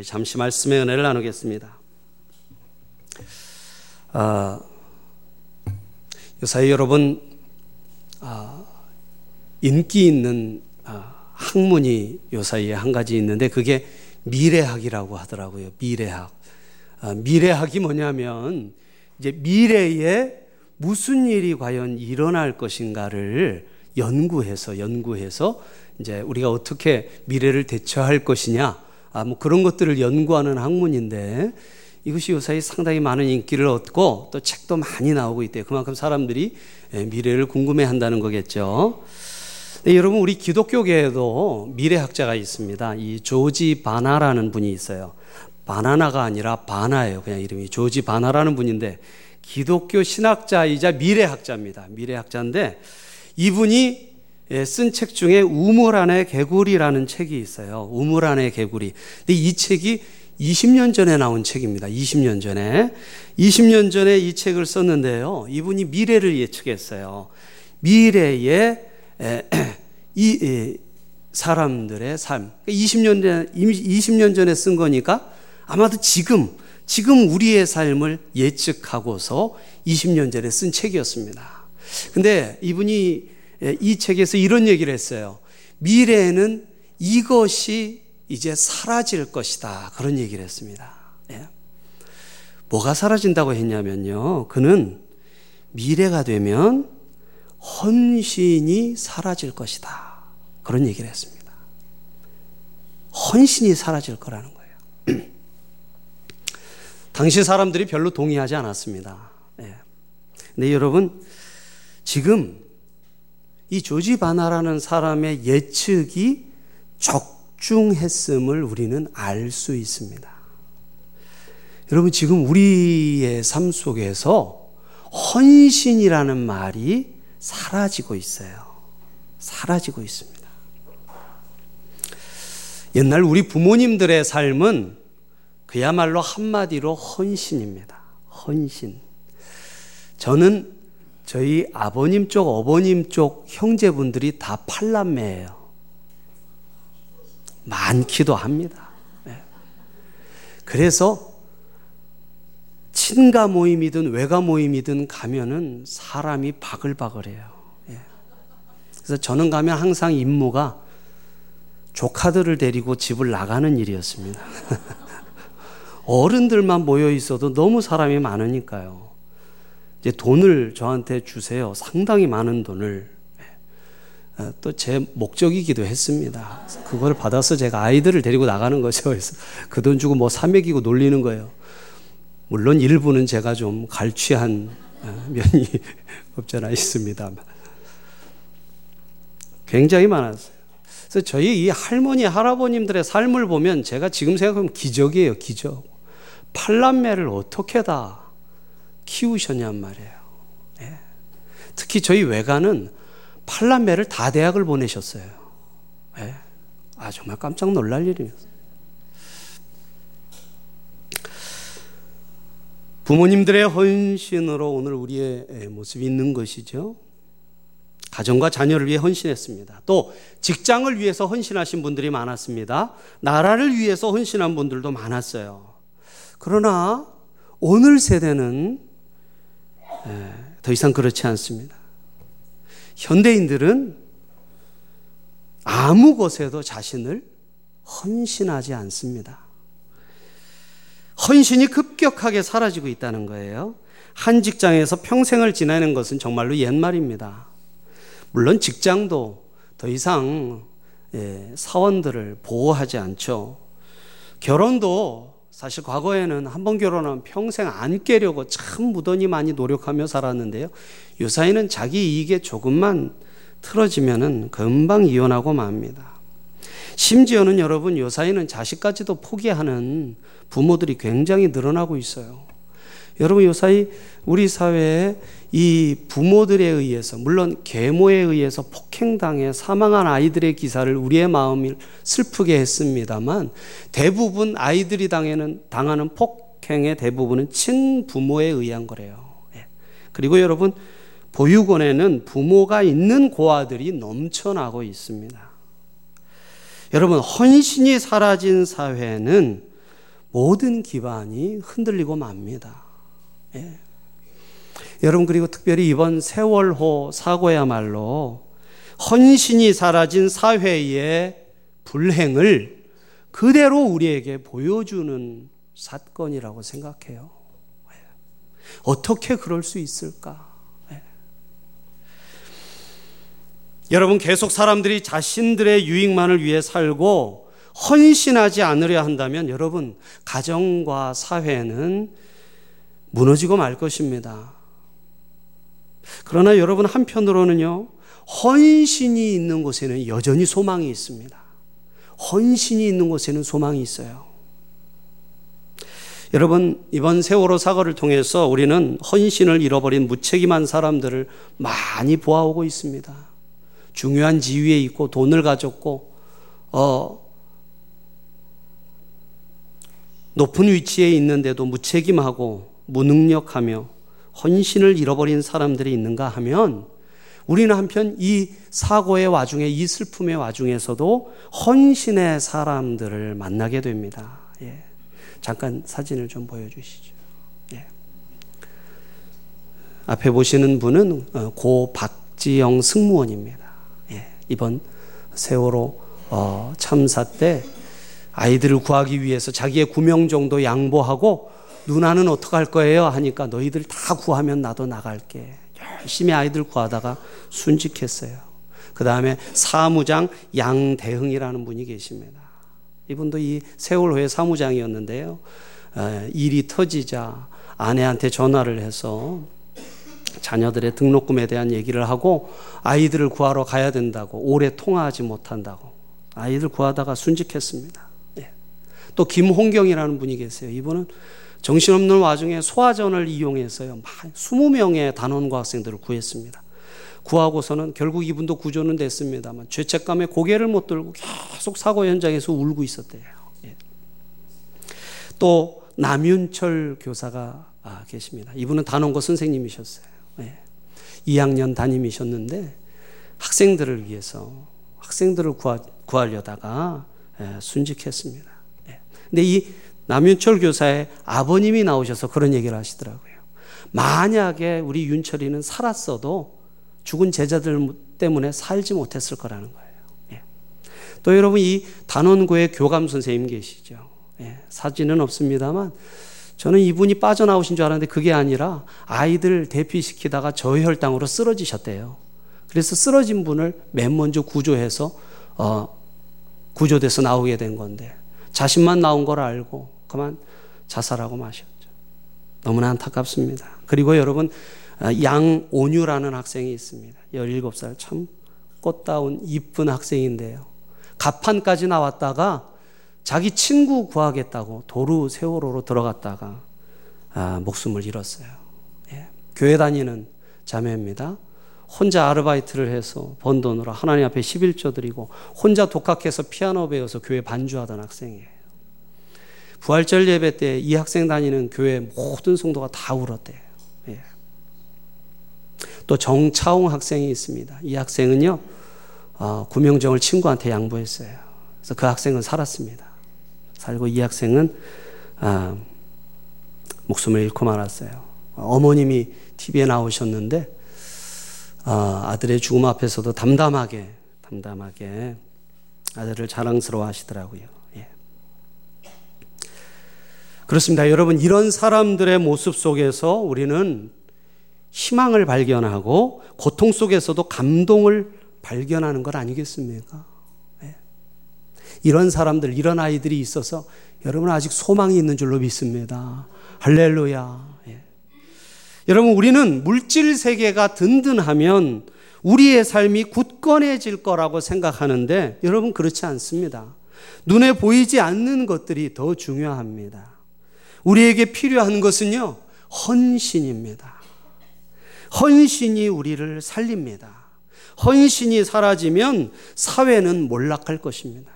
우리 잠시 말씀의 은혜를 나누겠습니다. 아, 요사이 여러분 아, 인기 있는 아, 학문이 요사이에 한 가지 있는데 그게 미래학이라고 하더라고요. 미래학. 아, 미래학이 뭐냐면 이제 미래에 무슨 일이 과연 일어날 것인가를 연구해서 연구해서 이제 우리가 어떻게 미래를 대처할 것이냐 아, 뭐 그런 것들을 연구하는 학문인데 이것이 요사이 상당히 많은 인기를 얻고 또 책도 많이 나오고 있대요. 그만큼 사람들이 예, 미래를 궁금해 한다는 거겠죠. 네, 여러분, 우리 기독교계에도 미래학자가 있습니다. 이 조지 바나라는 분이 있어요. 바나나가 아니라 바나예요. 그냥 이름이. 조지 바나라는 분인데 기독교 신학자이자 미래학자입니다. 미래학자인데 이분이 예, 쓴책 중에 우물 안의 개구리라는 책이 있어요. 우물 안의 개구리. 근데 이 책이 20년 전에 나온 책입니다. 20년 전에. 20년 전에 이 책을 썼는데요. 이분이 미래를 예측했어요. 미래에 이 사람들의 삶. 20년 전에, 20년 전에 쓴 거니까 아마도 지금, 지금 우리의 삶을 예측하고서 20년 전에 쓴 책이었습니다. 근데 이분이 이 책에서 이런 얘기를 했어요. 미래에는 이것이 이제 사라질 것이다. 그런 얘기를 했습니다. 예. 뭐가 사라진다고 했냐면요. 그는 미래가 되면 헌신이 사라질 것이다. 그런 얘기를 했습니다. 헌신이 사라질 거라는 거예요. 당시 사람들이 별로 동의하지 않았습니다. 예. 근데 여러분, 지금 이 조지 바나라는 사람의 예측이 적 집중했음을 우리는 알 수 있습니다. 여러분, 지금 우리의 삶 속에서 헌신이라는 말이 사라지고 있어요. 사라지고 있습니다. 옛날 우리 부모님들의 삶은 그야말로 한마디로 헌신입니다. 헌신. 저는 저희 아버님 쪽, 어버님 쪽 형제분들이 다 팔남매예요. 많기도 합니다. 네. 그래서 친가 모임이든 외가 모임이든 가면은 사람이 바글바글해요. 예. 그래서 저는 가면 항상 임무가 조카들을 데리고 집을 나가는 일이었습니다. 어른들만 모여 있어도 너무 사람이 많으니까요. 이제 돈을 저한테 주세요. 상당히 많은 돈을. 어, 또제 목적이기도 했습니다. 그걸 받아서 제가 아이들을 데리고 나가는 거죠. 그래서 그 돈 주고 뭐 사먹이고 놀리는 거예요. 물론 일부는 제가 좀 갈취한 어, 면이 없잖아 있습니다. 굉장히 많았어요. 그래서 저희 이 할머니, 할아버님들의 삶을 보면 제가 지금 생각하면 기적이에요, 기적. 팔남매를 어떻게 다 키우셨냔 말이에요. 네. 특히 저희 외가는 팔남매를 다 대학을 보내셨어요. 네. 아, 정말 깜짝 놀랄 일이었어요. 부모님들의 헌신으로 오늘 우리의 모습이 있는 것이죠. 가정과 자녀를 위해 헌신했습니다. 또 직장을 위해서 헌신하신 분들이 많았습니다. 나라를 위해서 헌신한 분들도 많았어요. 그러나 오늘 세대는 더 이상 그렇지 않습니다. 현대인들은 아무 것에도 자신을 헌신하지 않습니다. 헌신이 급격하게 사라지고 있다는 거예요. 한 직장에서 평생을 지내는 것은 정말로 옛말입니다. 물론 직장도 더 이상 예, 사원들을 보호하지 않죠. 결혼도 사실 과거에는 한 번 결혼하면 평생 안 깨려고 참 무던히 많이 노력하며 살았는데요. 요사이는 자기 이익에 조금만 틀어지면은 금방 이혼하고 맙니다. 심지어는 여러분 요사이는 자식까지도 포기하는 부모들이 굉장히 늘어나고 있어요. 여러분 요사이 우리 사회에 이 부모들에 의해서 물론 계모에 의해서 폭행당해 사망한 아이들의 기사를 우리의 마음을 슬프게 했습니다만 대부분 아이들이 당하는 당하는 폭행의 대부분은 친부모에 의한 거래요. 예. 그리고 여러분 보육원에는 부모가 있는 고아들이 넘쳐나고 있습니다. 여러분 헌신이 사라진 사회는 모든 기반이 흔들리고 맙니다. 예. 여러분 그리고 특별히 이번 세월호 사고야말로 헌신이 사라진 사회의 불행을 그대로 우리에게 보여주는 사건이라고 생각해요. 예. 어떻게 그럴 수 있을까? 예. 여러분 계속 사람들이 자신들의 유익만을 위해 살고 헌신하지 않으려 한다면 여러분 가정과 사회는 무너지고 말 것입니다. 그러나 여러분 한편으로는요, 헌신이 있는 곳에는 여전히 소망이 있습니다. 헌신이 있는 곳에는 소망이 있어요. 여러분, 이번 세월호 사고를 통해서 우리는 헌신을 잃어버린 무책임한 사람들을 많이 보아오고 있습니다. 중요한 지위에 있고 돈을 가졌고, 어, 높은 위치에 있는데도 무책임하고 무능력하며 헌신을 잃어버린 사람들이 있는가 하면 우리는 한편 이 사고의 와중에 이 슬픔의 와중에서도 헌신의 사람들을 만나게 됩니다. 예. 잠깐 사진을 좀 보여주시죠. 예. 앞에 보시는 분은 어, 고 박지영 승무원입니다. 예. 이번 세월호 어, 참사 때 아이들을 구하기 위해서 자기의 구명 정도 양보하고 누나는 어떡할 거예요? 하니까 너희들 다 구하면 나도 나갈게. 열심히 아이들 구하다가 순직했어요. 그 다음에 사무장 양대흥이라는 분이 계십니다. 이분도 이 세월호의 사무장이었는데요. 일이 터지자 아내한테 전화를 해서 자녀들의 등록금에 대한 얘기를 하고 아이들을 구하러 가야 된다고 오래 통화하지 못한다고 아이들 구하다가 순직했습니다. 예. 또 김홍경이라는 분이 계세요. 이분은 정신없는 와중에 소화전을 이용해서요. 20명의 단원고 학생들을 구했습니다. 구하고서는 결국 이분도 구조는 됐습니다만 죄책감에 고개를 못 들고 계속 사고 현장에서 울고 있었대요. 예. 또 남윤철 교사가 아, 계십니다. 이분은 단원고 선생님이셨어요. 예. 2학년 담임이셨는데 학생들을 위해서 학생들을 구하, 구하려다가 예, 순직했습니다. 예. 근데 이 남윤철 교사의 아버님이 나오셔서 그런 얘기를 하시더라고요. 만약에 우리 윤철이는 살았어도 죽은 제자들 때문에 살지 못했을 거라는 거예요. 예. 또 여러분 이 단원고의 교감 선생님 계시죠. 예. 사진은 없습니다만 저는 이분이 빠져나오신 줄 알았는데 그게 아니라 아이들 대피시키다가 저혈당으로 쓰러지셨대요. 그래서 쓰러진 분을 맨 먼저 구조해서 어, 구조돼서 나오게 된 건데 자신만 나온 걸 알고 그만 자살하고 마셨죠. 너무나 안타깝습니다. 그리고 여러분 아, 양온유라는 학생이 있습니다. 17살 참 꽃다운 이쁜 학생인데요. 가판까지 나왔다가 자기 친구 구하겠다고 도루 세월호로 들어갔다가 아, 목숨을 잃었어요. 예. 교회 다니는 자매입니다. 혼자 아르바이트를 해서 번 돈으로 하나님 앞에 11조 드리고 혼자 독학해서 피아노 배워서 교회 반주하던 학생이에요. 부활절 예배 때 이 학생 다니는 교회 모든 성도가 다 울었대요. 예. 또 정차홍 학생이 있습니다. 이 학생은요, 어, 구명정을 친구한테 양보했어요. 그래서 그 학생은 살았습니다. 살고 이 학생은 아, 목숨을 잃고 말았어요. 어머님이 TV에 나오셨는데 아, 아들의 죽음 앞에서도 담담하게 담담하게 아들을 자랑스러워 하시더라고요. 그렇습니다. 여러분, 이런 사람들의 모습 속에서 우리는 희망을 발견하고 고통 속에서도 감동을 발견하는 것 아니겠습니까? 네. 이런 사람들, 이런 아이들이 있어서 여러분 아직 소망이 있는 줄로 믿습니다. 할렐루야. 예. 여러분, 우리는 물질 세계가 든든하면 우리의 삶이 굳건해질 거라고 생각하는데 여러분 그렇지 않습니다. 눈에 보이지 않는 것들이 더 중요합니다. 우리에게 필요한 것은요, 헌신입니다. 헌신이 우리를 살립니다. 헌신이 사라지면 사회는 몰락할 것입니다.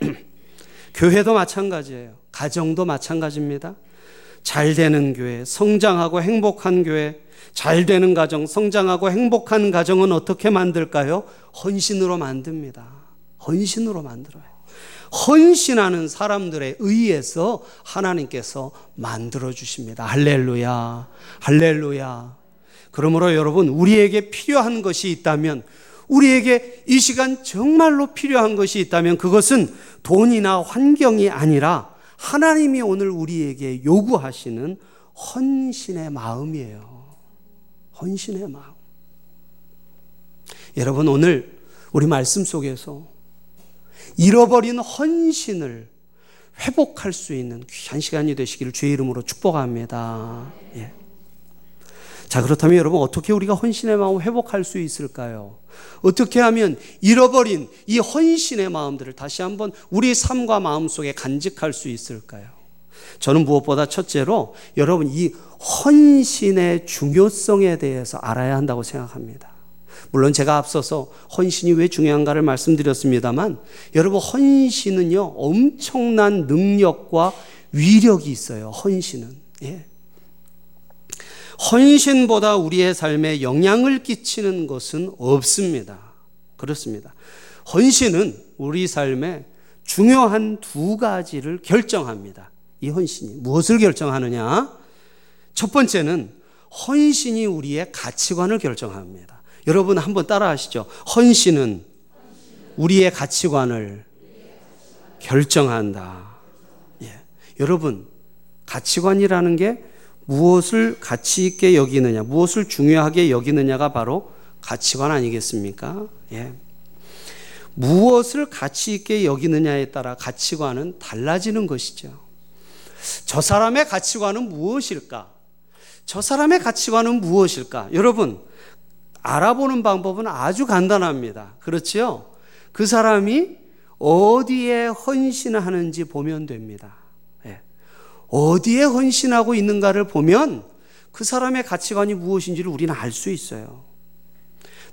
교회도 마찬가지예요. 가정도 마찬가지입니다. 잘 되는 교회, 성장하고 행복한 교회, 잘 되는 가정, 성장하고 행복한 가정은 어떻게 만들까요? 헌신으로 만듭니다. 헌신으로 만들어요. 헌신하는 사람들에 의해서 하나님께서 만들어 주십니다. 할렐루야. 할렐루야. 그러므로 여러분, 우리에게 필요한 것이 있다면, 우리에게 이 시간 정말로 필요한 것이 있다면 그것은 돈이나 환경이 아니라 하나님이 오늘 우리에게 요구하시는 헌신의 마음이에요. 헌신의 마음. 여러분, 오늘 우리 말씀 속에서 잃어버린 헌신을 회복할 수 있는 귀한 시간이 되시기를 주의 이름으로 축복합니다. 예. 자, 그렇다면 여러분, 어떻게 우리가 헌신의 마음을 회복할 수 있을까요? 어떻게 하면 잃어버린 이 헌신의 마음들을 다시 한번 우리 삶과 마음 속에 간직할 수 있을까요? 저는 무엇보다 첫째로 여러분 이 헌신의 중요성에 대해서 알아야 한다고 생각합니다. 물론 제가 앞서서 헌신이 왜 중요한가를 말씀드렸습니다만 여러분 헌신은요 엄청난 능력과 위력이 있어요. 헌신은. 예. 헌신보다 우리의 삶에 영향을 끼치는 것은 없습니다. 그렇습니다. 헌신은 우리 삶에 중요한 두 가지를 결정합니다. 이 헌신이 무엇을 결정하느냐? 첫 번째는 헌신이 우리의 가치관을 결정합니다. 여러분 한번 따라 하시죠. 헌신은 우리의 가치관을 결정한다. 예. 여러분, 가치관이라는 게 무엇을 가치 있게 여기느냐, 무엇을 중요하게 여기느냐가 바로 가치관 아니겠습니까? 예. 무엇을 가치 있게 여기느냐에 따라 가치관은 달라지는 것이죠. 저 사람의 가치관은 무엇일까? 저 사람의 가치관은 무엇일까? 여러분, 알아보는 방법은 아주 간단합니다. 그렇지요? 그 사람이 어디에 헌신하는지 보면 됩니다. 예. 어디에 헌신하고 있는가를 보면 그 사람의 가치관이 무엇인지를 우리는 알 수 있어요.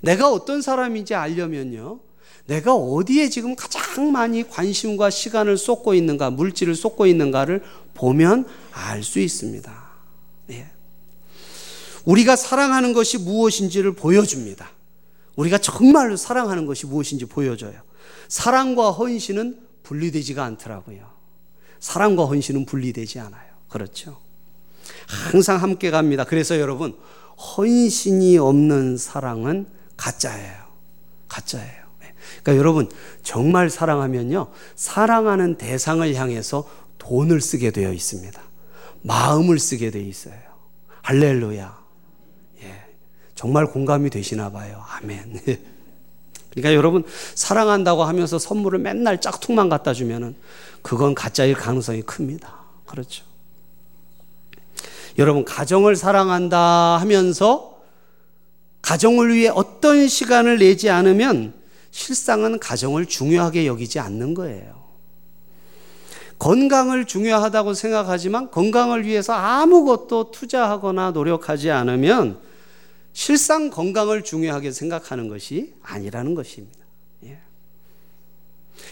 내가 어떤 사람인지 알려면요. 내가 어디에 지금 가장 많이 관심과 시간을 쏟고 있는가, 물질을 쏟고 있는가를 보면 알 수 있습니다. 예. 우리가 사랑하는 것이 무엇인지를 보여줍니다. 우리가 정말로 사랑하는 것이 무엇인지 보여줘요. 사랑과 헌신은 분리되지가 않더라고요. 사랑과 헌신은 분리되지 않아요. 그렇죠. 항상 함께 갑니다. 그래서 여러분, 헌신이 없는 사랑은 가짜예요. 가짜예요. 그러니까 여러분, 정말 사랑하면요, 사랑하는 대상을 향해서 돈을 쓰게 되어 있습니다. 마음을 쓰게 되어 있어요. 할렐루야. 예. 정말 공감이 되시나 봐요. 아멘. 그러니까 여러분, 사랑한다고 하면서 선물을 맨날 짝퉁만 갖다 주면은 그건 가짜일 가능성이 큽니다. 그렇죠. 여러분, 가정을 사랑한다 하면서 가정을 위해 어떤 시간을 내지 않으면 실상은 가정을 중요하게 여기지 않는 거예요. 건강을 중요하다고 생각하지만 건강을 위해서 아무것도 투자하거나 노력하지 않으면 실상 건강을 중요하게 생각하는 것이 아니라는 것입니다. 예.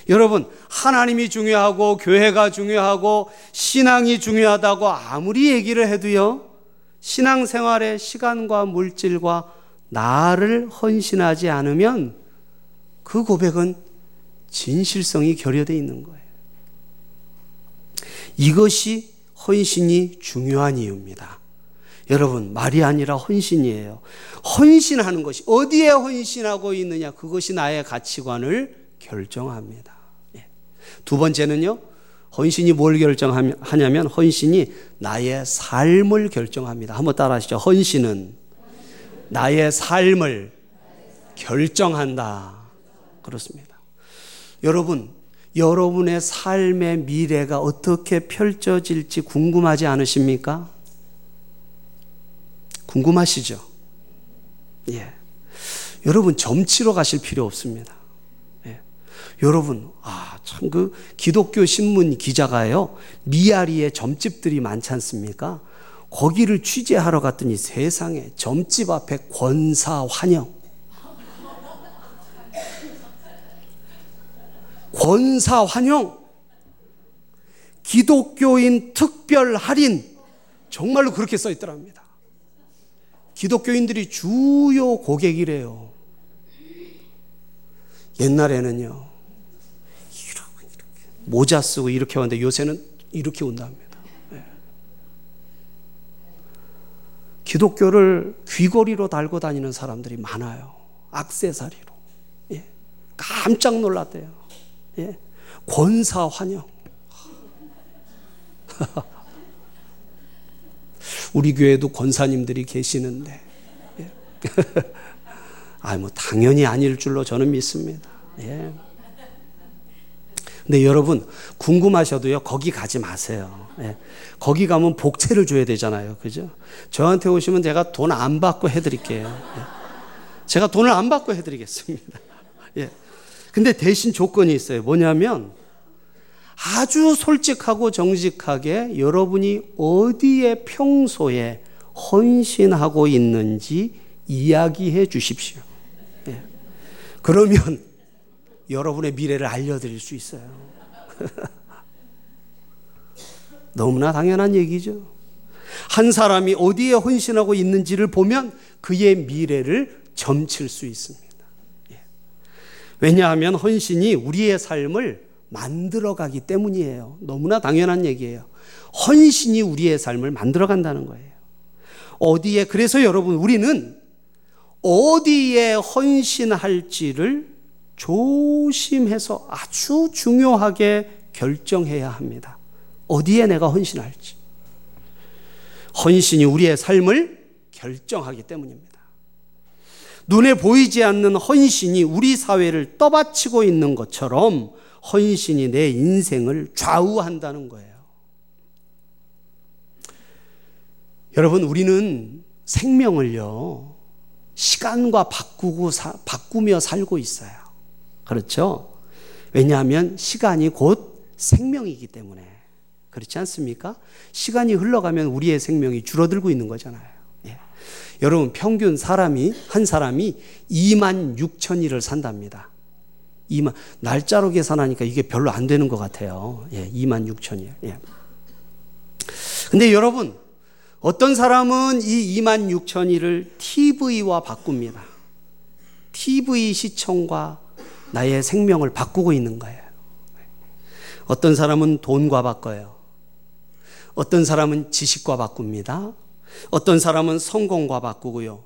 여러분, 하나님이 중요하고 교회가 중요하고 신앙이 중요하다고 아무리 얘기를 해도요, 신앙생활의 시간과 물질과 나를 헌신하지 않으면 그 고백은 진실성이 결여되어 있는 거예요. 이것이 헌신이 중요한 이유입니다. 여러분, 말이 아니라 헌신이에요. 헌신하는 것이, 어디에 헌신하고 있느냐, 그것이 나의 가치관을 결정합니다. 예. 두 번째는요, 헌신이 뭘 결정하냐면, 헌신이 나의 삶을 결정합니다. 한번 따라 하시죠. 헌신은 나의 삶을 결정한다. 그렇습니다. 여러분, 여러분의 삶의 미래가 어떻게 펼쳐질지 궁금하지 않으십니까? 궁금하시죠? 예. 여러분, 점치러 가실 필요 없습니다. 예. 여러분, 아, 참, 그, 기독교 신문 기자가요, 미아리에 점집들이 많지 않습니까? 거기를 취재하러 갔더니 세상에 점집 앞에 권사 환영. 권사 환영, 기독교인 특별 할인, 정말로 그렇게 써 있더랍니다. 기독교인들이 주요 고객이래요. 옛날에는요, 이러고 이렇게 모자 쓰고 이렇게 왔는데 요새는 이렇게 온답니다. 예. 기독교를 귀걸이로 달고 다니는 사람들이 많아요. 악세사리로. 예. 깜짝 놀랐대요. 예. 권사 환영. 우리 교회도 권사님들이 계시는데. 예. 아, 뭐, 당연히 아닐 줄로 저는 믿습니다. 예. 근데 여러분, 궁금하셔도요, 거기 가지 마세요. 예. 거기 가면 복채를 줘야 되잖아요. 그죠? 저한테 오시면 제가 돈 안 받고 해드릴게요. 예. 제가 돈을 안 받고 해드리겠습니다. 예. 근데 대신 조건이 있어요. 뭐냐면, 아주 솔직하고 정직하게 여러분이 어디에 평소에 헌신하고 있는지 이야기해 주십시오. 예. 그러면 여러분의 미래를 알려드릴 수 있어요. 너무나 당연한 얘기죠. 한 사람이 어디에 헌신하고 있는지를 보면 그의 미래를 점칠 수 있습니다. 예. 왜냐하면 헌신이 우리의 삶을 만들어가기 때문이에요. 너무나 당연한 얘기예요. 헌신이 우리의 삶을 만들어간다는 거예요. 어디에, 그래서 여러분, 우리는 어디에 헌신할지를 조심해서 아주 중요하게 결정해야 합니다. 어디에 내가 헌신할지. 헌신이 우리의 삶을 결정하기 때문입니다. 눈에 보이지 않는 헌신이 우리 사회를 떠받치고 있는 것처럼 헌신이 내 인생을 좌우한다는 거예요. 여러분, 우리는 생명을요, 시간과 바꾸고, 사, 바꾸며 살고 있어요. 그렇죠? 왜냐하면 시간이 곧 생명이기 때문에. 그렇지 않습니까? 시간이 흘러가면 우리의 생명이 줄어들고 있는 거잖아요. 예. 여러분, 평균 사람이, 한 사람이 2만 6천 일을 산답니다. 2만 날짜로 계산하니까 이게 별로 안 되는 것 같아요. 예, 2만 6천이에요. 예. 근데 여러분 어떤 사람은 이 2만 6천일을 TV와 바꿉니다. TV 시청과 나의 생명을 바꾸고 있는 거예요. 어떤 사람은 돈과 바꿔요. 어떤 사람은 지식과 바꿉니다. 어떤 사람은 성공과 바꾸고요.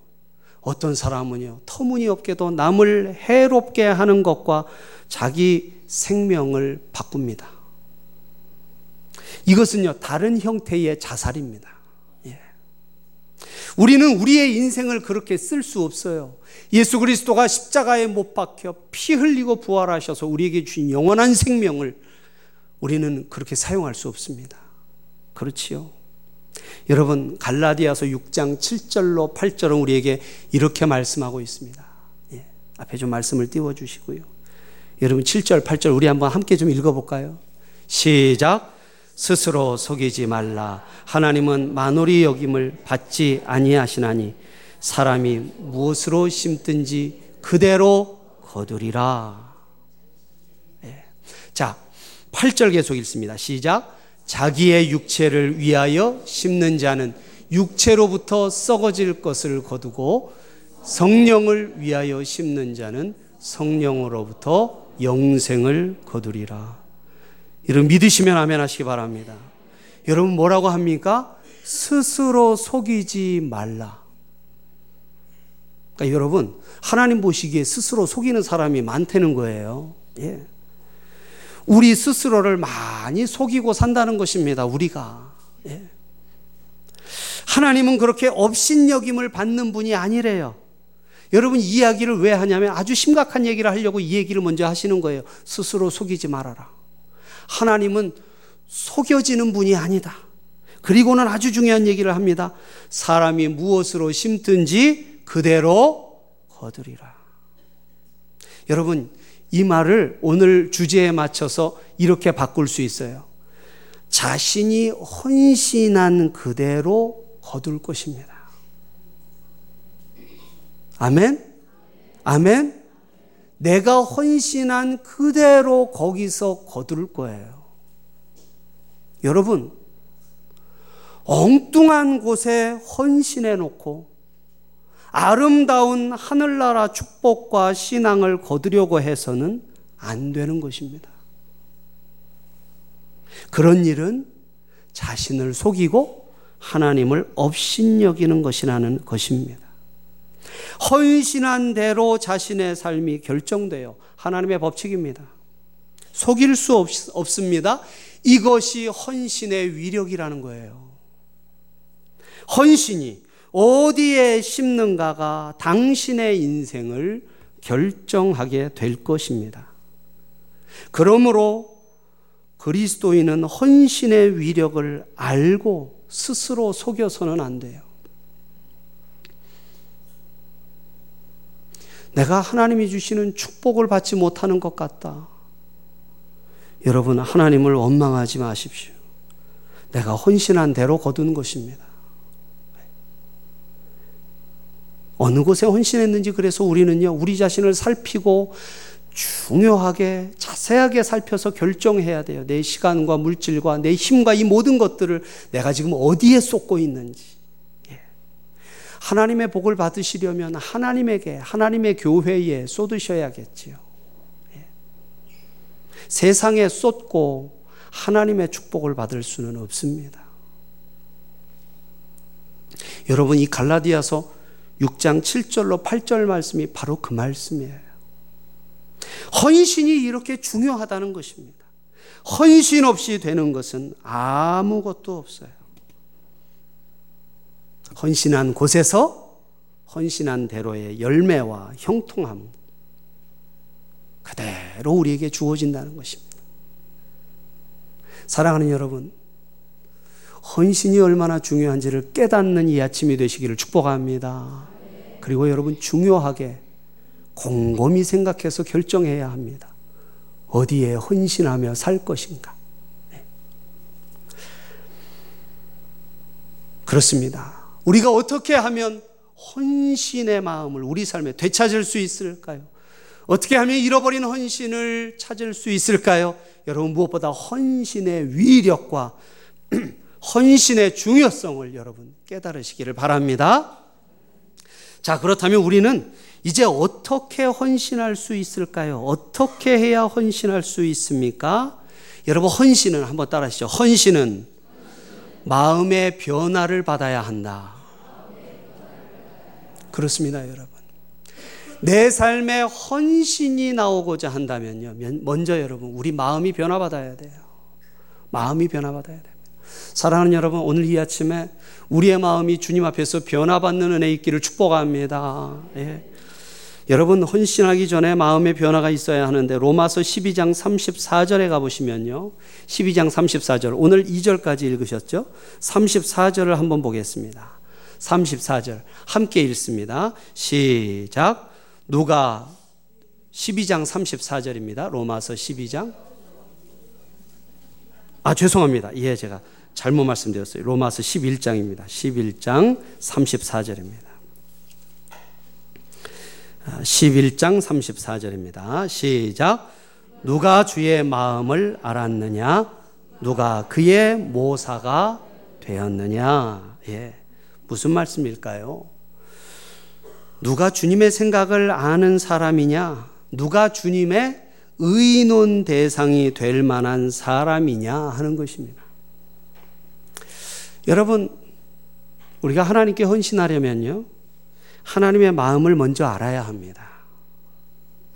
어떤 사람은요, 터무니없게도 남을 해롭게 하는 것과 자기 생명을 바꿉니다. 이것은요, 다른 형태의 자살입니다. 예. 우리는 우리의 인생을 그렇게 쓸 수 없어요. 예수 그리스도가 십자가에 못 박혀 피 흘리고 부활하셔서 우리에게 주신 영원한 생명을 우리는 그렇게 사용할 수 없습니다. 그렇지요. 여러분 갈라디아서 6장 7절로 8절은 우리에게 이렇게 말씀하고 있습니다. 예, 앞에 좀 말씀을 띄워 주시고요. 여러분 7절 8절 우리 한번 함께 좀 읽어 볼까요? 시작 스스로 속이지 말라 하나님은 만홀이 여김을 받지 아니하시나니 사람이 무엇으로 심든지 그대로 거두리라. 예. 자, 8절 계속 읽습니다. 시작 자기의 육체를 위하여 심는 자는 육체로부터 썩어질 것을 거두고 성령을 위하여 심는 자는 성령으로부터 영생을 거두리라. 여러분 믿으시면 아멘 하시기 바랍니다. 여러분 뭐라고 합니까? 스스로 속이지 말라. 그러니까 여러분 하나님 보시기에 스스로 속이는 사람이 많다는 거예요. 예. 우리 스스로를 많이 속이고 산다는 것입니다. 우리가. 예. 하나님은 그렇게 업신여김을 받는 분이 아니래요. 여러분 이 이야기를 왜 하냐면 아주 심각한 얘기를 하려고 이 얘기를 먼저 하시는 거예요. 스스로 속이지 말아라. 하나님은 속여지는 분이 아니다. 그리고는 아주 중요한 얘기를 합니다. 사람이 무엇으로 심든지 그대로 거두리라. 여러분, 이 말을 오늘 주제에 맞춰서 이렇게 바꿀 수 있어요. 자신이 헌신한 그대로 거둘 것입니다. 아멘? 아멘? 내가 헌신한 그대로 거기서 거둘 거예요. 여러분, 엉뚱한 곳에 헌신해 놓고 아름다운 하늘나라 축복과 신앙을 거두려고 해서는 안 되는 것입니다. 그런 일은 자신을 속이고 하나님을 업신여기는 것이라는 것입니다. 헌신한 대로 자신의 삶이 결정돼요. 하나님의 법칙입니다. 속일 수 없, 없습니다. 이것이 헌신의 위력이라는 거예요. 헌신이 어디에 심는가가 당신의 인생을 결정하게 될 것입니다. 그러므로 그리스도인은 헌신의 위력을 알고 스스로 속여서는 안 돼요. 내가 하나님이 주시는 축복을 받지 못하는 것 같다. 여러분, 하나님을 원망하지 마십시오. 내가 헌신한 대로 거둔 것입니다. 어느 곳에 헌신했는지 그래서 우리는요, 우리 자신을 살피고 중요하게 자세하게 살펴서 결정해야 돼요. 내 시간과 물질과 내 힘과 이 모든 것들을 내가 지금 어디에 쏟고 있는지. 예. 하나님의 복을 받으시려면 하나님에게, 하나님의 교회에 쏟으셔야겠지요. 예. 세상에 쏟고 하나님의 축복을 받을 수는 없습니다. 여러분, 이 갈라디아서 6장 7절로 8절 말씀이 바로 그 말씀이에요. 헌신이 이렇게 중요하다는 것입니다. 헌신 없이 되는 것은 아무것도 없어요. 헌신한 곳에서 헌신한 대로의 열매와 형통함 그대로 우리에게 주어진다는 것입니다. 사랑하는 여러분, 헌신이 얼마나 중요한지를 깨닫는 이 아침이 되시기를 축복합니다. 그리고 여러분 중요하게 곰곰이 생각해서 결정해야 합니다. 어디에 헌신하며 살 것인가. 네. 그렇습니다. 우리가 어떻게 하면 헌신의 마음을 우리 삶에 되찾을 수 있을까요? 어떻게 하면 잃어버린 헌신을 찾을 수 있을까요? 여러분 무엇보다 헌신의 위력과 헌신의 중요성을 여러분 깨달으시기를 바랍니다. 자, 그렇다면 우리는 이제 어떻게 헌신할 수 있을까요? 어떻게 해야 헌신할 수 있습니까? 여러분, 헌신은 한번 따라 하시죠. 헌신은 마음의 변화를 받아야 한다. 그렇습니다, 여러분. 내 삶에 헌신이 나오고자 한다면요. 먼저 여러분, 우리 마음이 변화받아야 돼요. 마음이 변화받아야 돼요. 사랑하는 여러분, 오늘 이 아침에 우리의 마음이 주님 앞에서 변화받는 은혜 있기를 축복합니다. 예. 여러분 헌신하기 전에 마음의 변화가 있어야 하는데 로마서 12장 34절에 가보시면요. 12장 34절 오늘 2절까지 읽으셨죠? 34절을 한번 보겠습니다. 34절 함께 읽습니다. 시작 누가 12장 34절입니다. 로마서 12장 아 죄송합니다. 예 제가 잘못 말씀드렸어요. 로마서 11장입니다. 11장 34절입니다. 11장 34절입니다. 시작. 누가 주의 마음을 알았느냐? 누가 그의 모사가 되었느냐? 예. 무슨 말씀일까요? 누가 주님의 생각을 아는 사람이냐? 누가 주님의 의논 대상이 될 만한 사람이냐 하는 것입니다. 여러분, 우리가 하나님께 헌신하려면요. 하나님의 마음을 먼저 알아야 합니다.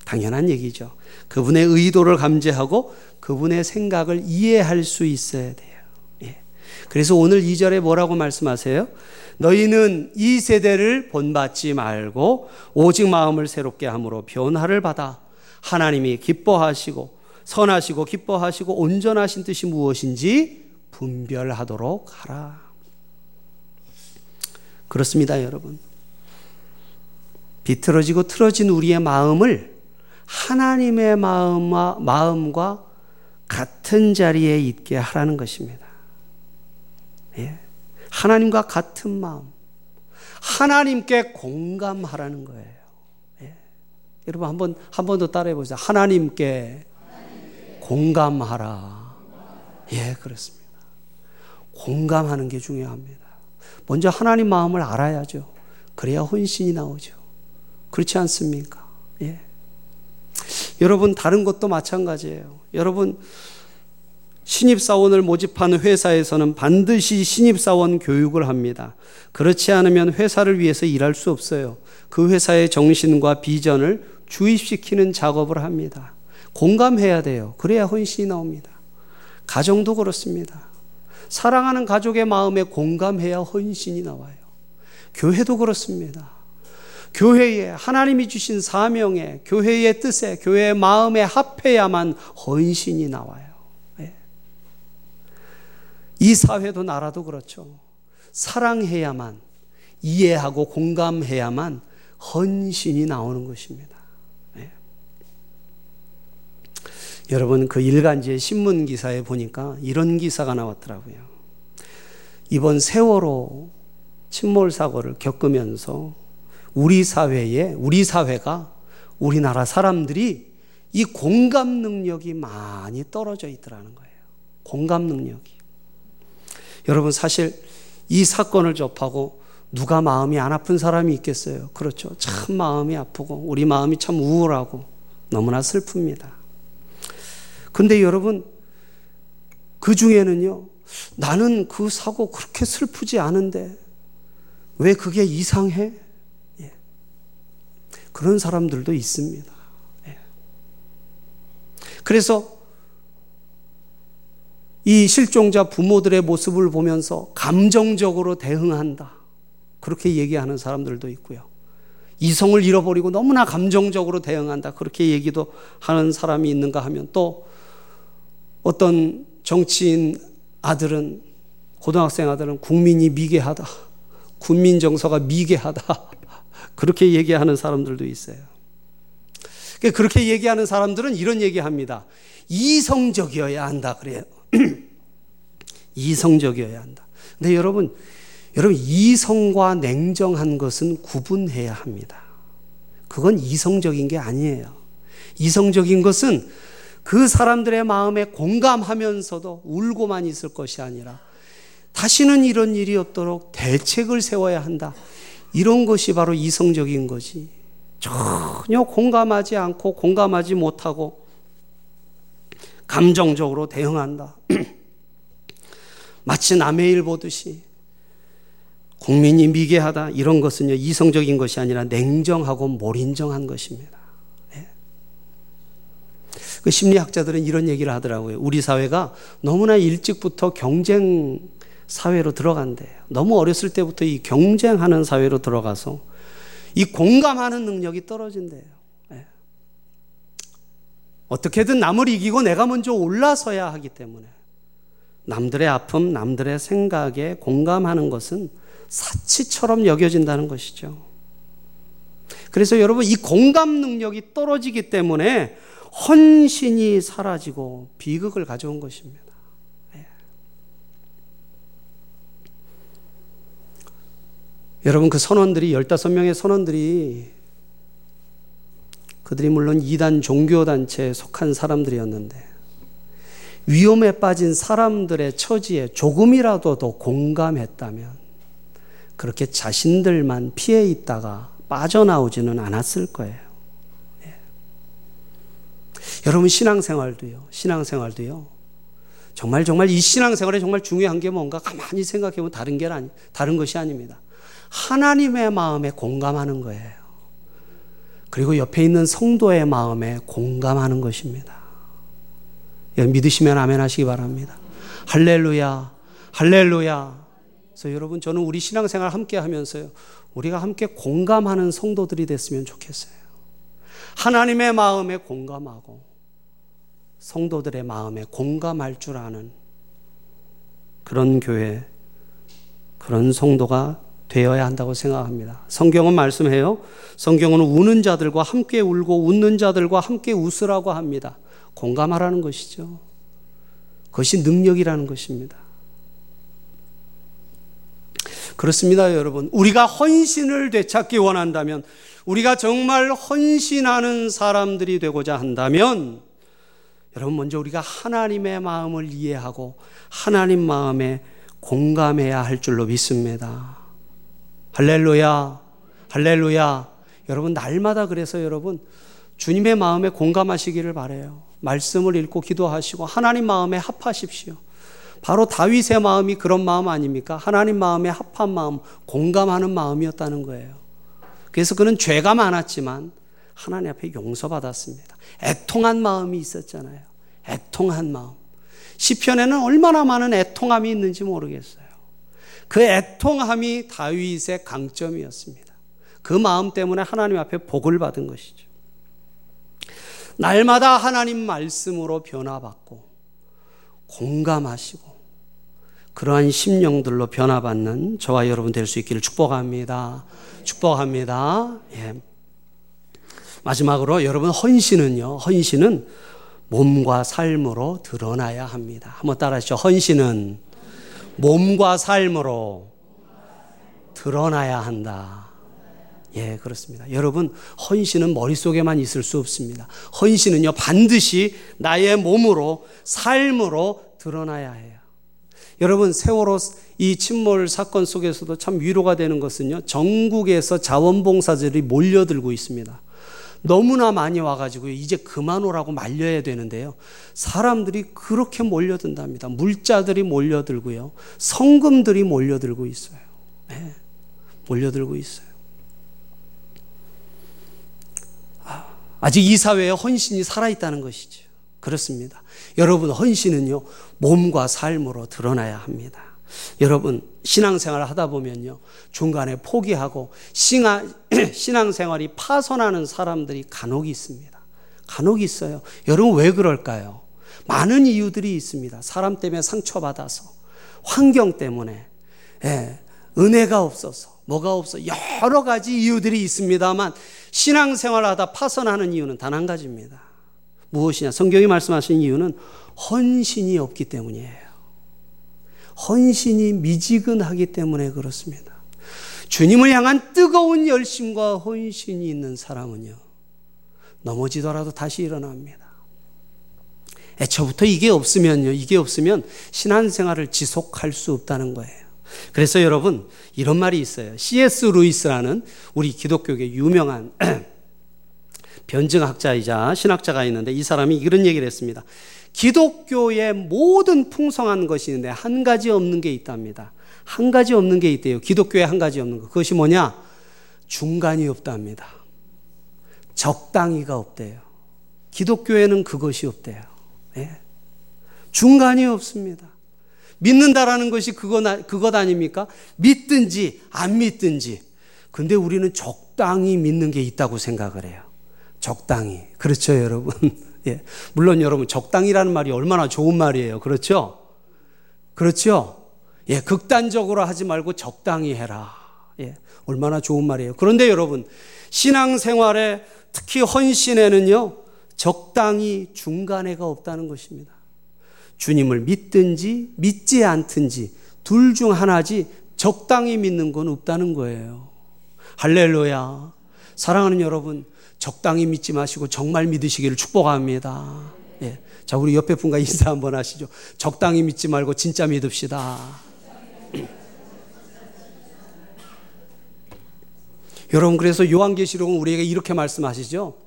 당연한 얘기죠. 그분의 의도를 감지하고 그분의 생각을 이해할 수 있어야 돼요. 예. 그래서 오늘 2절에 뭐라고 말씀하세요? 너희는 이 세대를 본받지 말고 오직 마음을 새롭게 함으로 변화를 받아 하나님이 기뻐하시고 선하시고 기뻐하시고 온전하신 뜻이 무엇인지 분별하도록 하라. 그렇습니다, 여러분. 비틀어지고 틀어진 우리의 마음을 하나님의 마음과, 마음과 같은 자리에 있게 하라는 것입니다. 예. 하나님과 같은 마음. 하나님께 공감하라는 거예요. 예. 여러분 한 번, 한 번 더 따라해 보세요. 하나님께, 하나님께 공감하라. 예, 그렇습니다. 공감하는 게 중요합니다. 먼저 하나님 마음을 알아야죠. 그래야 혼신이 나오죠. 그렇지 않습니까? 예. 여러분, 다른 것도 마찬가지예요. 여러분, 신입사원을 모집하는 회사에서는 반드시 신입사원 교육을 합니다. 그렇지 않으면 회사를 위해서 일할 수 없어요. 그 회사의 정신과 비전을 주입시키는 작업을 합니다. 공감해야 돼요. 그래야 헌신이 나옵니다. 가정도 그렇습니다. 사랑하는 가족의 마음에 공감해야 헌신이 나와요. 교회도 그렇습니다. 교회에 하나님이 주신 사명에 교회의 뜻에 교회의 마음에 합해야만 헌신이 나와요. 예. 이 사회도 나라도 그렇죠. 사랑해야만 이해하고 공감해야만 헌신이 나오는 것입니다. 예. 여러분 그 일간지의 신문 기사에 보니까 이런 기사가 나왔더라고요. 이번 세월호 침몰 사고를 겪으면서 우리 사회에, 우리 사회가, 우리나라 사람들이 이 공감 능력이 많이 떨어져 있더라는 거예요. 공감 능력이. 여러분, 사실 이 사건을 접하고 누가 마음이 안 아픈 사람이 있겠어요? 그렇죠. 참 마음이 아프고, 우리 마음이 참 우울하고, 너무나 슬픕니다. 근데 여러분, 그 중에는요, 나는 그 사고 그렇게 슬프지 않은데, 왜 그게 이상해? 그런 사람들도 있습니다. 예. 그래서 이 실종자 부모들의 모습을 보면서 감정적으로 대응한다. 그렇게 얘기하는 사람들도 있고요. 이성을 잃어버리고 너무나 감정적으로 대응한다. 그렇게 얘기도 하는 사람이 있는가 하면 또 어떤 정치인 아들은 고등학생 아들은 국민이 미개하다. 국민 정서가 미개하다. 그렇게 얘기하는 사람들도 있어요. 그러니까 그렇게 얘기하는 사람들은 이런 얘기합니다. 이성적이어야 한다 그래요. 이성적이어야 한다. 근데 여러분, 여러분 이성과 냉정한 것은 구분해야 합니다. 그건 이성적인 게 아니에요. 이성적인 것은 그 사람들의 마음에 공감하면서도 울고만 있을 것이 아니라 다시는 이런 일이 없도록 대책을 세워야 한다. 이런 것이 바로 이성적인 거지. 전혀 공감하지 않고 공감하지 못하고 감정적으로 대응한다. 마치 남의 일 보듯이 국민이 미개하다 이런 것은요 이성적인 것이 아니라 냉정하고 몰인정한 것입니다. 네. 그 심리학자들은 이런 얘기를 하더라고요. 우리 사회가 너무나 일찍부터 경쟁 사회로 들어간대요. 너무 어렸을 때부터 이 경쟁하는 사회로 들어가서 이 공감하는 능력이 떨어진대요. 네. 어떻게든 남을 이기고 내가 먼저 올라서야 하기 때문에 남들의 아픔, 남들의 생각에 공감하는 것은 사치처럼 여겨진다는 것이죠. 그래서 여러분 이 공감 능력이 떨어지기 때문에 헌신이 사라지고 비극을 가져온 것입니다. 여러분 그 선원들이 15명의 선원들이 그들이 물론 이단 종교단체에 속한 사람들이었는데 위험에 빠진 사람들의 처지에 조금이라도 더 공감했다면 그렇게 자신들만 피해 있다가 빠져나오지는 않았을 거예요. 예. 여러분 신앙생활도요. 신앙생활도요. 정말 정말 이 신앙생활에 정말 중요한 게 뭔가 가만히 생각해 보면 다른 게 아니 다른 것이 아닙니다. 하나님의 마음에 공감하는 거예요. 그리고 옆에 있는 성도의 마음에 공감하는 것입니다. 믿으시면 아멘 하시기 바랍니다. 할렐루야, 할렐루야. 그래서 여러분, 저는 우리 신앙생활 함께 하면서요, 우리가 함께 공감하는 성도들이 됐으면 좋겠어요. 하나님의 마음에 공감하고, 성도들의 마음에 공감할 줄 아는 그런 교회, 그런 성도가 되어야 한다고 생각합니다. 성경은 말씀해요. 성경은 우는 자들과 함께 울고 웃는 자들과 함께 웃으라고 합니다. 공감하라는 것이죠. 그것이 능력이라는 것입니다. 그렇습니다, 여러분. 우리가 헌신을 되찾기 원한다면, 우리가 정말 헌신하는 사람들이 되고자 한다면, 여러분, 먼저 우리가 하나님의 마음을 이해하고 하나님 마음에 공감해야 할 줄로 믿습니다. 할렐루야, 할렐루야. 여러분, 날마다 그래서 여러분, 주님의 마음에 공감하시기를 바래요. 말씀을 읽고 기도하시고 하나님 마음에 합하십시오. 바로 다윗의 마음이 그런 마음 아닙니까? 하나님 마음에 합한 마음, 공감하는 마음이었다는 거예요. 그래서 그는 죄가 많았지만 하나님 앞에 용서받았습니다. 애통한 마음이 있었잖아요. 애통한 마음. 시편에는 얼마나 많은 애통함이 있는지 모르겠어요. 그 애통함이 다윗의 강점이었습니다. 그 마음 때문에 하나님 앞에 복을 받은 것이죠. 날마다 하나님 말씀으로 변화받고 공감하시고 그러한 심령들로 변화받는 저와 여러분 될 수 있기를 축복합니다. 축복합니다. 예. 마지막으로 여러분 헌신은요. 헌신은 몸과 삶으로 드러나야 합니다. 한번 따라하시죠. 헌신은 몸과 삶으로 드러나야 한다. 예, 그렇습니다. 여러분, 헌신은 머릿속에만 있을 수 없습니다. 헌신은요, 반드시 나의 몸으로, 삶으로 드러나야 해요. 여러분, 세월호 이 침몰 사건 속에서도 참 위로가 되는 것은요, 전국에서 자원봉사자들이 몰려들고 있습니다. 너무나 많이 와가지고 이제 그만 오라고 말려야 되는데요. 사람들이 그렇게 몰려든답니다. 물자들이 몰려들고요. 성금들이 몰려들고 있어요. 네, 몰려들고 있어요. 아, 아직 이 사회에 헌신이 살아있다는 것이죠. 그렇습니다. 여러분, 헌신은요, 몸과 삶으로 드러나야 합니다. 여러분, 신앙생활을 하다 보면요, 중간에 포기하고 신앙생활이 파손하는 사람들이 간혹 있습니다. 간혹 있어요. 여러분, 왜 그럴까요? 많은 이유들이 있습니다. 사람 때문에 상처받아서, 환경 때문에, 예, 은혜가 없어서, 뭐가 없어, 여러 가지 이유들이 있습니다만, 신앙생활을 하다 파손하는 이유는 단 한 가지입니다. 무엇이냐? 성경이 말씀하신 이유는 헌신이 없기 때문이에요. 헌신이 미지근하기 때문에 그렇습니다. 주님을 향한 뜨거운 열심과 헌신이 있는 사람은요, 넘어지더라도 다시 일어납니다. 애초부터 이게 없으면요, 이게 없으면 신앙생활을 지속할 수 없다는 거예요. 그래서 여러분, 이런 말이 있어요. C.S. 루이스라는 우리 기독교계 유명한 변증학자이자 신학자가 있는데 이 사람이 이런 얘기를 했습니다. 기독교의 모든 풍성한 것이 있는데 한 가지 없는 게 있답니다. 한 가지 없는 게 있대요. 기독교에 한 가지 없는 것. 그것이 뭐냐? 중간이 없답니다. 적당히가 없대요. 기독교에는 그것이 없대요. 네. 중간이 없습니다. 믿는다라는 것이 그것, 그것 아닙니까? 믿든지 안 믿든지. 근데 우리는 적당히 믿는 게 있다고 생각을 해요. 적당히. 그렇죠, 여러분? 예. 물론 여러분, 적당이라는 말이 얼마나 좋은 말이에요. 그렇죠? 그렇죠? 예, 극단적으로 하지 말고 적당히 해라. 예, 얼마나 좋은 말이에요. 그런데 여러분, 신앙생활에 특히 헌신에는요, 적당히 중간에가 없다는 것입니다. 주님을 믿든지 믿지 않든지 둘 중 하나지 적당히 믿는 건 없다는 거예요. 할렐루야. 사랑하는 여러분, 적당히 믿지 마시고 정말 믿으시기를 축복합니다. 예. 자, 우리 옆에 분과 인사 한번 하시죠. 적당히 믿지 말고 진짜 믿읍시다. 여러분 그래서 요한계시록은 우리에게 이렇게 말씀하시죠.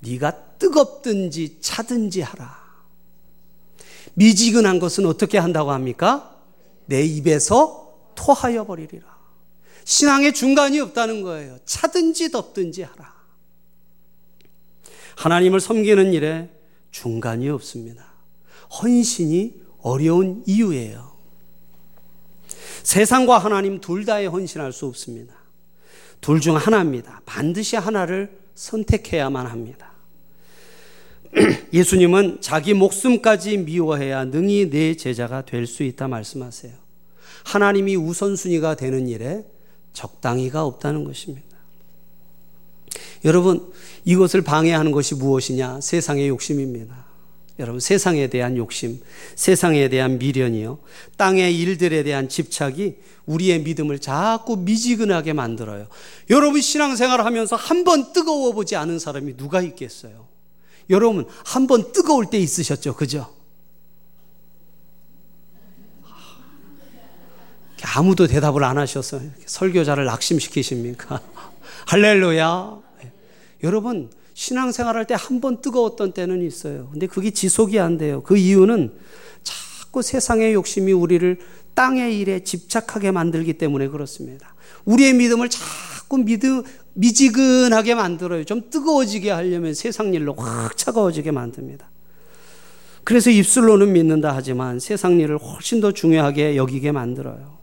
네가 뜨겁든지 차든지 하라. 미지근한 것은 어떻게 한다고 합니까? 내 입에서 토하여 버리리라. 신앙의 중간이 없다는 거예요. 차든지 덥든지 하라. 하나님을 섬기는 일에 중간이 없습니다. 헌신이 어려운 이유예요. 세상과 하나님 둘 다에 헌신할 수 없습니다. 둘 중 하나입니다. 반드시 하나를 선택해야만 합니다. 예수님은 자기 목숨까지 미워해야 능히 내 제자가 될 수 있다 말씀하세요. 하나님이 우선순위가 되는 일에 적당히가 없다는 것입니다. 여러분, 이것을 방해하는 것이 무엇이냐? 세상의 욕심입니다. 여러분, 세상에 대한 욕심, 세상에 대한 미련이요. 땅의 일들에 대한 집착이 우리의 믿음을 자꾸 미지근하게 만들어요. 여러분, 신앙생활을 하면서 한 번 뜨거워 보지 않은 사람이 누가 있겠어요? 여러분, 한 번 뜨거울 때 있으셨죠? 그죠? 아무도 대답을 안 하셔서 설교자를 낙심시키십니까? 할렐루야. 여러분, 신앙생활 할 때 한 번 뜨거웠던 때는 있어요. 근데 그게 지속이 안 돼요. 그 이유는 자꾸 세상의 욕심이 우리를 땅의 일에 집착하게 만들기 때문에 그렇습니다. 우리의 믿음을 자꾸 믿음, 미지근하게 만들어요. 좀 뜨거워지게 하려면 세상 일로 확 차가워지게 만듭니다. 그래서 입술로는 믿는다 하지만 세상 일을 훨씬 더 중요하게 여기게 만들어요.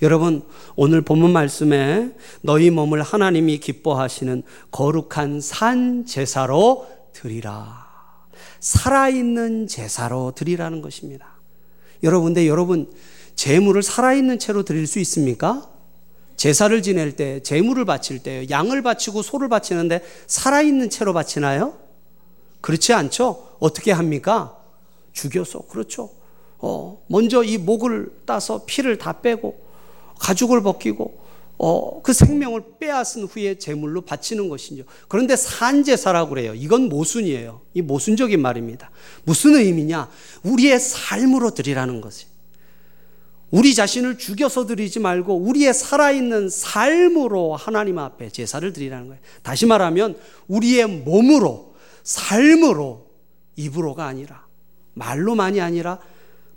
예. 여러분, 오늘 본문 말씀에 너희 몸을 하나님이 기뻐하시는 거룩한 산 제사로 드리라. 살아있는 제사로 드리라는 것입니다. 여러분, 근데 여러분, 재물을 살아있는 채로 드릴 수 있습니까? 제사를 지낼 때, 재물을 바칠 때, 양을 바치고 소를 바치는데 살아있는 채로 바치나요? 그렇지 않죠? 어떻게 합니까? 죽여서, 그렇죠. 어, 먼저 이 목을 따서 피를 다 빼고, 가죽을 벗기고, 어, 그 생명을 빼앗은 후에 제물로 바치는 것이죠. 그런데 산제사라고 그래요. 이건 모순이에요. 이 모순적인 말입니다. 무슨 의미냐? 우리의 삶으로 드리라는 것이. 우리 자신을 죽여서 드리지 말고 우리의 살아있는 삶으로 하나님 앞에 제사를 드리라는 거예요. 다시 말하면 우리의 몸으로, 삶으로, 입으로가 아니라, 말로만이 아니라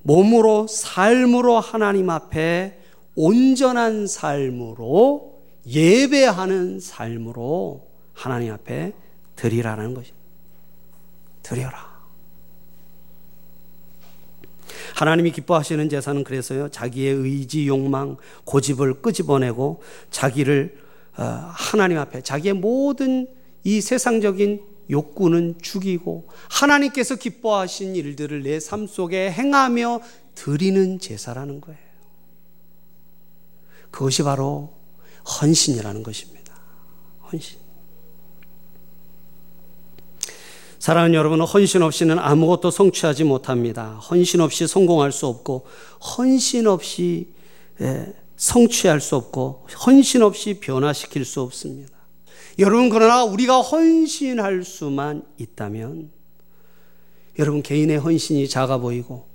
몸으로, 삶으로 하나님 앞에 온전한 삶으로 예배하는 삶으로 하나님 앞에 드리라는 것입니다. 드려라. 하나님이 기뻐하시는 제사는 그래서요, 자기의 의지, 욕망, 고집을 끄집어내고 자기를 어, 하나님 앞에 자기의 모든 이 세상적인 욕구는 죽이고 하나님께서 기뻐하신 일들을 내 삶 속에 행하며 드리는 제사라는 거예요. 그것이 바로 헌신이라는 것입니다. 헌신. 사랑하는 여러분, 헌신 없이는 아무것도 성취하지 못합니다. 헌신 없이 성공할 수 없고, 헌신 없이 예, 성취할 수 없고, 헌신 없이 변화시킬 수 없습니다. 여러분, 그러나 우리가 헌신할 수만 있다면, 여러분, 개인의 헌신이 작아 보이고,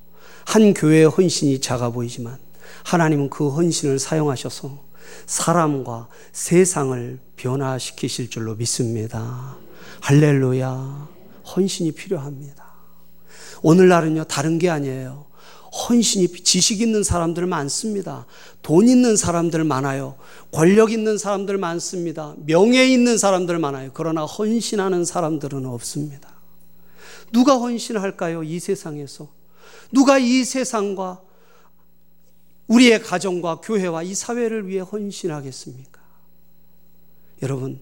한 교회의 헌신이 작아 보이지만, 하나님은 그 헌신을 사용하셔서 사람과 세상을 변화시키실 줄로 믿습니다. 할렐루야. 헌신이 필요합니다. 오늘날은요, 다른 게 아니에요. 헌신이 지식 있는 사람들 많습니다. 돈 있는 사람들 많아요. 권력 있는 사람들 많습니다. 명예 있는 사람들 많아요. 그러나 헌신하는 사람들은 없습니다. 누가 헌신할까요? 이 세상에서. 누가 이 세상과 우리의 가정과 교회와 이 사회를 위해 헌신하겠습니까? 여러분,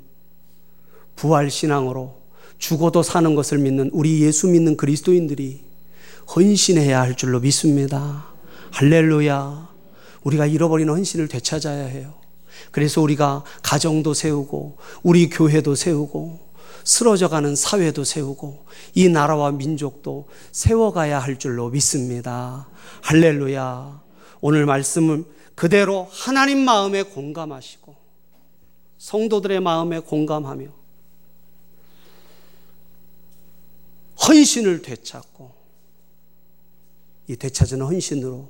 부활신앙으로 죽어도 사는 것을 믿는 우리 예수 믿는 그리스도인들이 헌신해야 할 줄로 믿습니다. 할렐루야. 우리가 잃어버린 헌신을 되찾아야 해요. 그래서 우리가 가정도 세우고, 우리 교회도 세우고, 쓰러져가는 사회도 세우고, 이 나라와 민족도 세워가야 할 줄로 믿습니다. 할렐루야. 오늘 말씀은 그대로 하나님 마음에 공감하시고 성도들의 마음에 공감하며 헌신을 되찾고 이 되찾은 헌신으로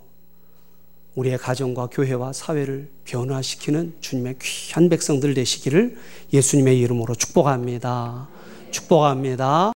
우리의 가정과 교회와 사회를 변화시키는 주님의 귀한 백성들 되시기를 예수님의 이름으로 축복합니다. 축복합니다.